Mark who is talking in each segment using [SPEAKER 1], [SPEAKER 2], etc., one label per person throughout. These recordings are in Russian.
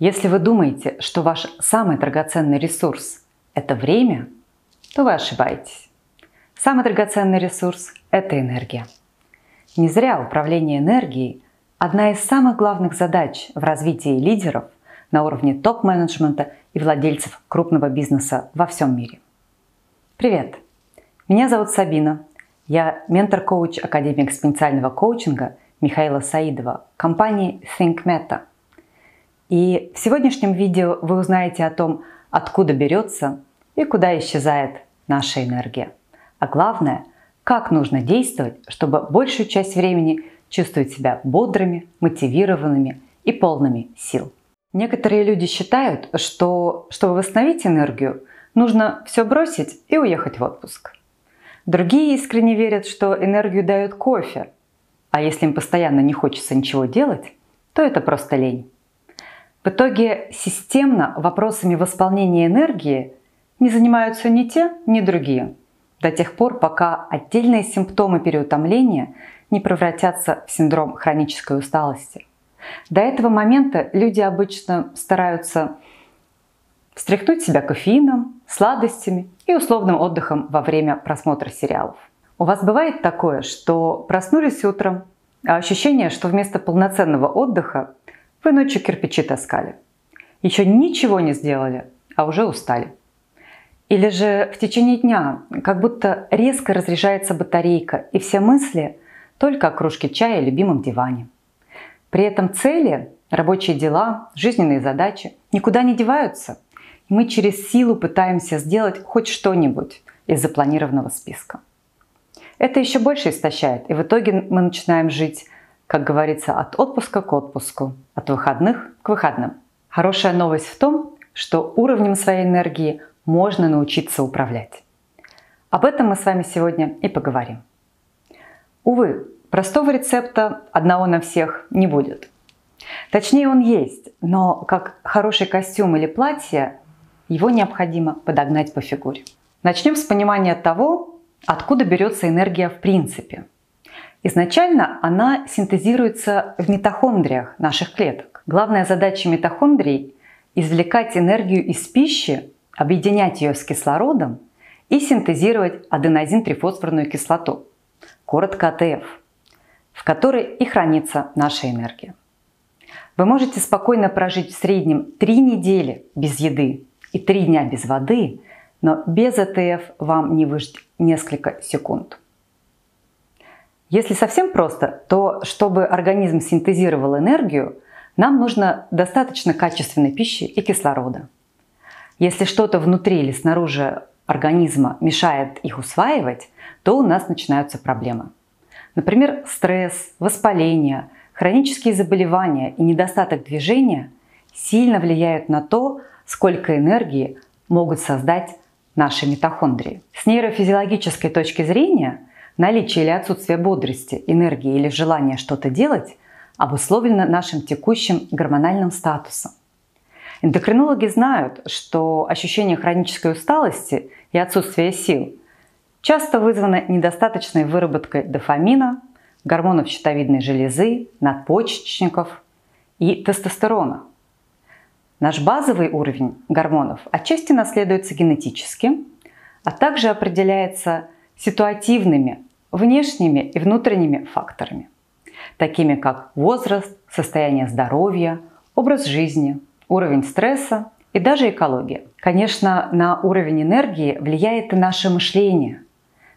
[SPEAKER 1] Если вы думаете, что ваш самый драгоценный ресурс – это время, то вы ошибаетесь. Самый драгоценный ресурс – это энергия. Не зря управление энергией – одна из самых главных задач в развитии лидеров на уровне топ-менеджмента и владельцев крупного бизнеса во всем мире. Привет! Меня зовут Сабина. Я ментор-коуч Академии экспоненциального коучинга Михаила Саидова компании Think Meta – и в сегодняшнем видео вы узнаете о том, откуда берется и куда исчезает наша энергия. А главное, как нужно действовать, чтобы большую часть времени чувствовать себя бодрыми, мотивированными и полными сил. Некоторые люди считают, что чтобы восстановить энергию, нужно все бросить и уехать в отпуск. Другие искренне верят, что энергию дает кофе, а если им постоянно не хочется ничего делать, то это просто лень. В итоге системно вопросами восполнения энергии не занимаются ни те, ни другие, до тех пор, пока отдельные симптомы переутомления не превратятся в синдром хронической усталости. До этого момента люди обычно стараются встряхнуть себя кофеином, сладостями и условным отдыхом во время просмотра сериалов. У вас бывает такое, что проснулись утром, а ощущение, что вместо полноценного отдыха вы ночью кирпичи таскали. Еще ничего не сделали, а уже устали. Или же в течение дня как будто резко разряжается батарейка, и все мысли только о кружке чая и любимом диване. При этом цели, рабочие дела, жизненные задачи никуда не деваются. мы через силу пытаемся сделать хоть что-нибудь из запланированного списка. Это еще больше истощает, и в итоге мы начинаем жить как говорится, от отпуска к отпуску, от выходных к выходным. Хорошая новость в том, что уровнем своей энергии можно научиться управлять. Об этом мы с вами сегодня и поговорим. Увы, простого рецепта одного на всех не будет. Точнее, он есть, но как хороший костюм или платье, его необходимо подогнать по фигуре. Начнем с понимания того, откуда берется энергия в принципе – Изначально она синтезируется в митохондриях наших клеток. Главная задача митохондрий – извлекать энергию из пищи, объединять ее с кислородом и синтезировать аденозин-трифосфорную кислоту, коротко АТФ, в которой и хранится наша энергия. Вы можете спокойно прожить в среднем 3 недели без еды и 3 дня без воды, но без АТФ вам не выжить несколько секунд – если совсем просто, то чтобы организм синтезировал энергию, нам нужно достаточно качественной пищи и кислорода. Если что-то внутри или снаружи организма мешает их усваивать, то у нас начинаются проблемы. Например, стресс, воспаление, хронические заболевания и недостаток движения сильно влияют на то, сколько энергии могут создать наши митохондрии. С нейрофизиологической точки зрения – Наличие или отсутствие бодрости, энергии или желания что-то делать обусловлено нашим текущим гормональным статусом. Эндокринологи знают, что ощущение хронической усталости и отсутствие сил часто вызвано недостаточной выработкой дофамина, гормонов щитовидной железы, надпочечников и тестостерона. Наш базовый уровень гормонов отчасти наследуется генетически, а также определяется ситуативными внешними и внутренними факторами, такими как возраст, состояние здоровья, образ жизни, уровень стресса и даже экология. Конечно, на уровень энергии влияет и наше мышление,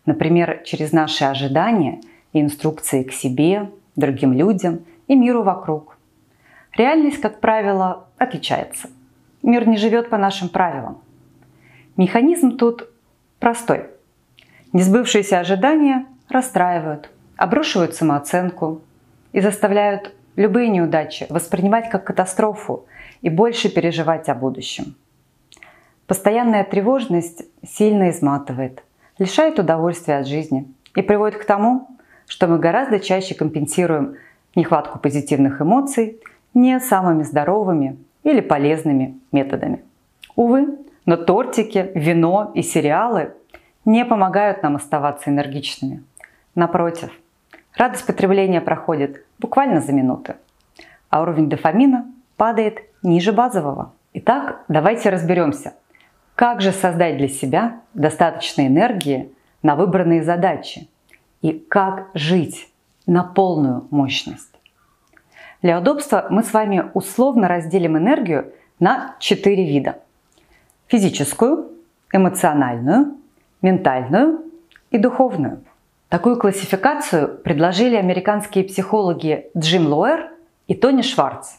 [SPEAKER 1] например, через наши ожидания и инструкции к себе, другим людям и миру вокруг. Реальность, как правило, отличается. Мир не живет по нашим правилам. Механизм тут простой – Несбывшиеся ожидания расстраивают, обрушивают самооценку и заставляют любые неудачи воспринимать как катастрофу и больше переживать о будущем. Постоянная тревожность сильно изматывает, лишает удовольствия от жизни и приводит к тому, что мы гораздо чаще компенсируем нехватку позитивных эмоций не самыми здоровыми или полезными методами. Увы, но тортики, вино и сериалы не помогают нам оставаться энергичными. Напротив, радость потребления проходит буквально за минуты, а уровень дофамина падает ниже базового. Итак, давайте разберемся, как же создать для себя достаточно энергии на выбранные задачи и как жить на полную мощность. Для удобства мы с вами условно разделим энергию на четыре вида. Физическую, эмоциональную, ментальную и духовную. Такую классификацию предложили американские психологи Джим Лоэр и Тони Шварц.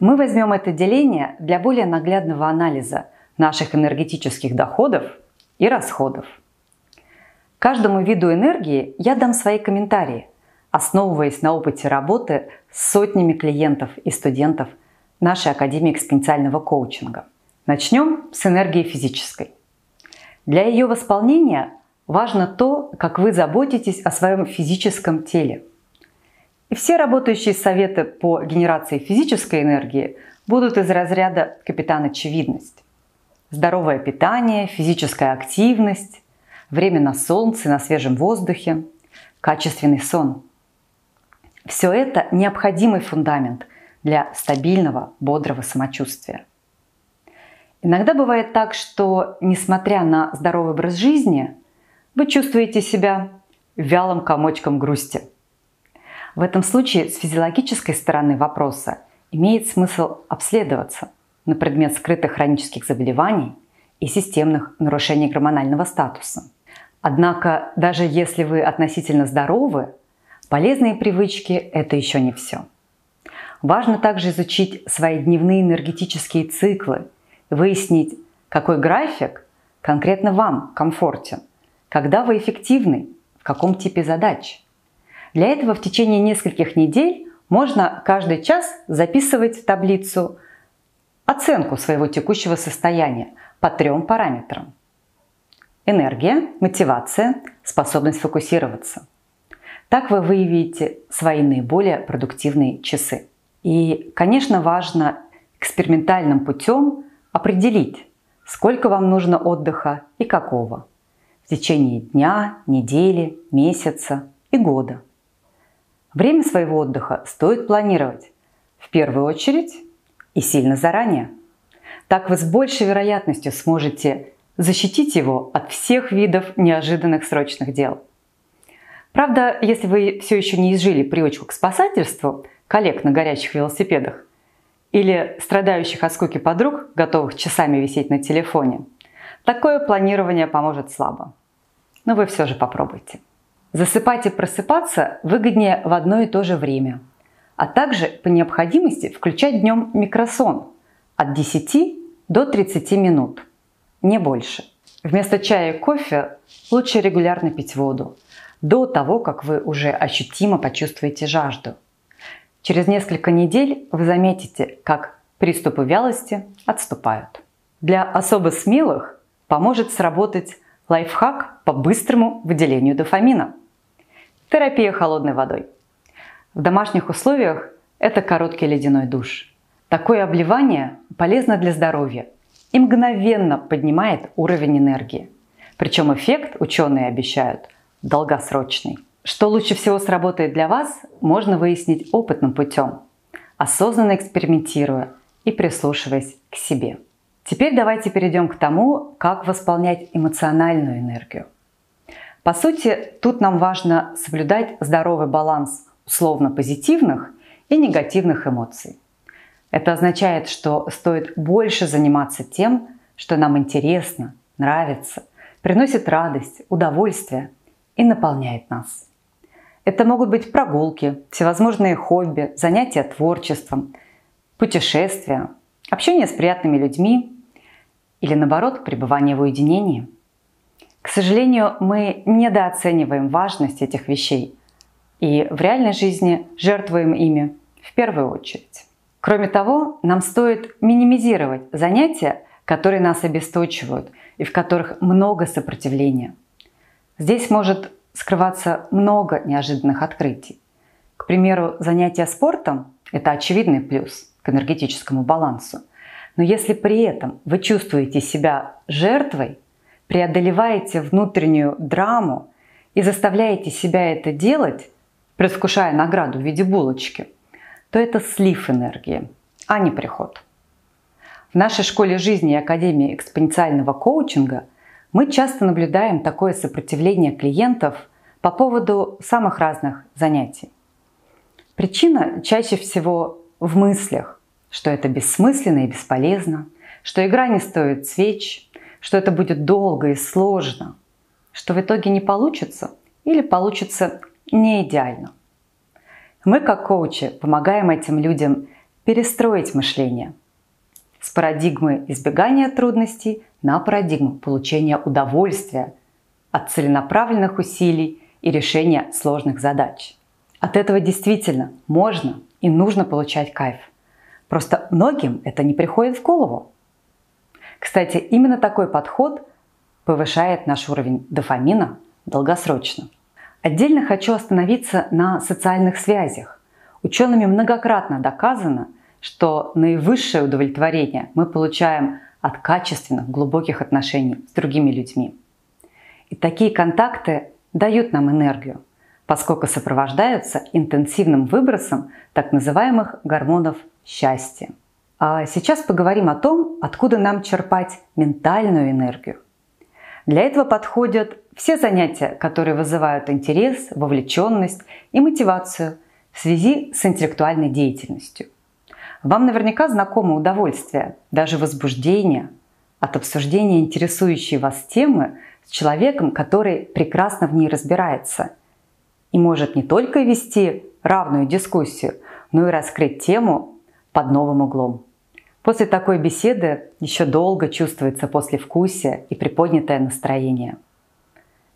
[SPEAKER 1] Мы возьмем это деление для более наглядного анализа наших энергетических доходов и расходов. Каждому виду энергии я дам свои комментарии, основываясь на опыте работы с сотнями клиентов и студентов нашей Академии экспоненциального коучинга. Начнем с энергии физической. Для ее восполнения важно то, как вы заботитесь о своем физическом теле. И все работающие советы по генерации физической энергии будут из разряда капитан очевидность. Здоровое питание, физическая активность, время на солнце, на свежем воздухе, качественный сон. Все это необходимый фундамент для стабильного, бодрого самочувствия. Иногда бывает так, что, несмотря на здоровый образ жизни, вы чувствуете себя вялым комочком грусти. В этом случае с физиологической стороны вопроса имеет смысл обследоваться на предмет скрытых хронических заболеваний и системных нарушений гормонального статуса. Однако, даже если вы относительно здоровы, полезные привычки – это еще не все. Важно также изучить свои дневные энергетические циклы, выяснить, какой график конкретно вам комфортен, когда вы эффективны, в каком типе задач. Для этого в течение нескольких недель можно каждый час записывать в таблицу оценку своего текущего состояния по трем параметрам – Энергия, мотивация, способность фокусироваться. Так вы выявите свои наиболее продуктивные часы. И, конечно, важно экспериментальным путем определить, сколько вам нужно отдыха и какого. В течение дня, недели, месяца и года. Время своего отдыха стоит планировать в первую очередь и сильно заранее. Так вы с большей вероятностью сможете защитить его от всех видов неожиданных срочных дел. Правда, если вы все еще не изжили привычку к спасательству коллег на горячих велосипедах или страдающих от скуки подруг, готовых часами висеть на телефоне, такое планирование поможет слабо. Но вы все же попробуйте. Засыпать и просыпаться выгоднее в одно и то же время, а также по необходимости включать днем микросон от 10 до 30 минут – не больше. Вместо чая и кофе лучше регулярно пить воду, до того, как вы уже ощутимо почувствуете жажду. Через несколько недель вы заметите, как приступы вялости отступают. Для особо смелых поможет сработать лайфхак по быстрому выделению дофамина. Терапия холодной водой. В домашних условиях это короткий ледяной душ. Такое обливание полезно для здоровья и мгновенно поднимает уровень энергии. Причем эффект ученые обещают долгосрочный. Что лучше всего сработает для вас, можно выяснить опытным путем, осознанно экспериментируя и прислушиваясь к себе. Теперь давайте перейдем к тому, как восполнять эмоциональную энергию. По сути, тут нам важно соблюдать здоровый баланс условно позитивных и негативных эмоций. Это означает, что стоит больше заниматься тем, что нам интересно, нравится, приносит радость, удовольствие и наполняет нас. Это могут быть прогулки, всевозможные хобби, занятия творчеством, путешествия, общение с приятными людьми или, наоборот, пребывание в уединении. К сожалению, мы недооцениваем важность этих вещей и в реальной жизни жертвуем ими в первую очередь. Кроме того, нам стоит минимизировать занятия, которые нас обесточивают и в которых много сопротивления. Здесь может скрываться много неожиданных открытий. К примеру, занятия спортом – это очевидный плюс к энергетическому балансу. Но если при этом вы чувствуете себя жертвой, преодолеваете внутреннюю драму и заставляете себя это делать, предвкушая награду в виде булочки – то это слив энергии, а не приход. В нашей школе жизни и Академии экспоненциального коучинга мы часто наблюдаем такое сопротивление клиентов по поводу самых разных занятий. Причина чаще всего в мыслях, что это бессмысленно и бесполезно, что игра не стоит свеч, что это будет долго и сложно, что в итоге не получится или получится не идеально. Мы, как коучи, помогаем этим людям перестроить мышление с парадигмы избегания трудностей на парадигму получения удовольствия от целенаправленных усилий и решения сложных задач. От этого действительно можно и нужно получать кайф. Просто многим это не приходит в голову. Кстати, именно такой подход повышает наш уровень дофамина долгосрочно. Отдельно хочу остановиться на социальных связях. Учеными многократно доказано, что наивысшее удовлетворение мы получаем от качественных, глубоких отношений с другими людьми. И такие контакты дают нам энергию, поскольку сопровождаются интенсивным выбросом так называемых гормонов счастья. А сейчас поговорим о том, откуда нам черпать ментальную энергию. Для этого подходят все занятия, которые вызывают интерес, вовлеченность и мотивацию в связи с интеллектуальной деятельностью. Вам наверняка знакомо удовольствие, даже возбуждение от обсуждения интересующей вас темы с человеком, который прекрасно в ней разбирается и может не только вести равную дискуссию, но и раскрыть тему под новым углом. После такой беседы еще долго чувствуется послевкусие и приподнятое настроение.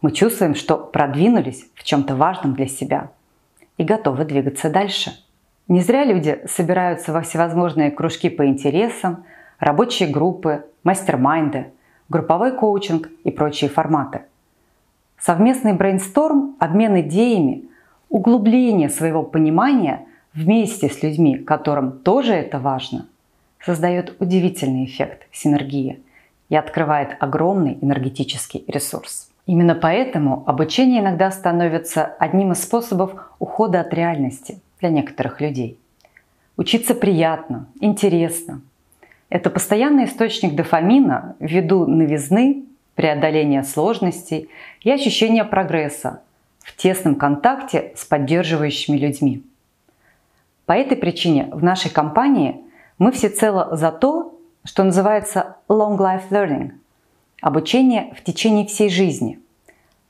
[SPEAKER 1] Мы чувствуем, что продвинулись в чем-то важном для себя и готовы двигаться дальше. Не зря люди собираются во всевозможные кружки по интересам, рабочие группы, мастер-майнды, групповой коучинг и прочие форматы. Совместный брейнсторм, обмен идеями, углубление своего понимания вместе с людьми, которым тоже это важно, создает удивительный эффект синергии и открывает огромный энергетический ресурс. Именно поэтому обучение иногда становится одним из способов ухода от реальности – для некоторых людей. Учиться приятно, интересно. Это постоянный источник дофамина ввиду новизны, преодоления сложностей и ощущения прогресса в тесном контакте с поддерживающими людьми. По этой причине в нашей компании мы всецело за то, что называется long life learning – обучение в течение всей жизни,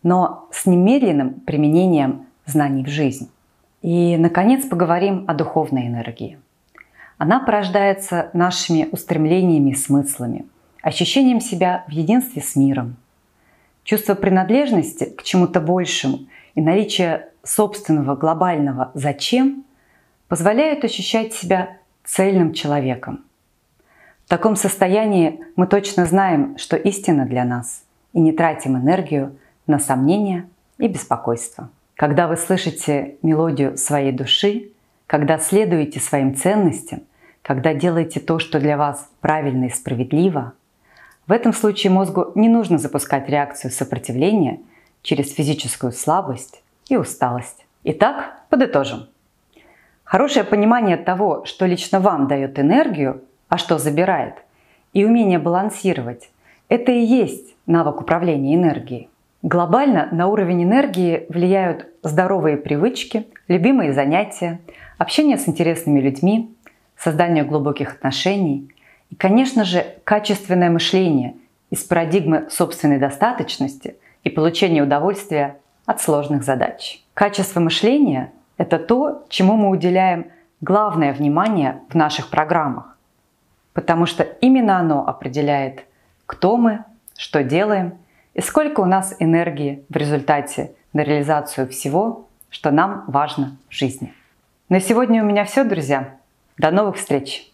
[SPEAKER 1] но с немедленным применением знаний в жизнь. И, наконец, поговорим о духовной энергии. Она порождается нашими устремлениями и смыслами, ощущением себя в единстве с миром. Чувство принадлежности к чему-то большему и наличие собственного глобального «зачем» позволяют ощущать себя цельным человеком. В таком состоянии мы точно знаем, что истина для нас, и не тратим энергию на сомнения и беспокойство. Когда вы слышите мелодию своей души, когда следуете своим ценностям, когда делаете то, что для вас правильно и справедливо, в этом случае мозгу не нужно запускать реакцию сопротивления через физическую слабость и усталость. Итак, подытожим. Хорошее понимание того, что лично вам дает энергию, а что забирает, и умение балансировать – это и есть навык управления энергией. Глобально на уровень энергии влияют здоровые привычки, любимые занятия, общение с интересными людьми, создание глубоких отношений и, конечно же, качественное мышление из парадигмы собственной достаточности и получения удовольствия от сложных задач. Качество мышления – это то, чему мы уделяем главное внимание в наших программах, потому что именно оно определяет, кто мы, что делаем – и сколько у нас энергии в результате на реализацию всего, что нам важно в жизни. На сегодня у меня все, друзья. До новых встреч!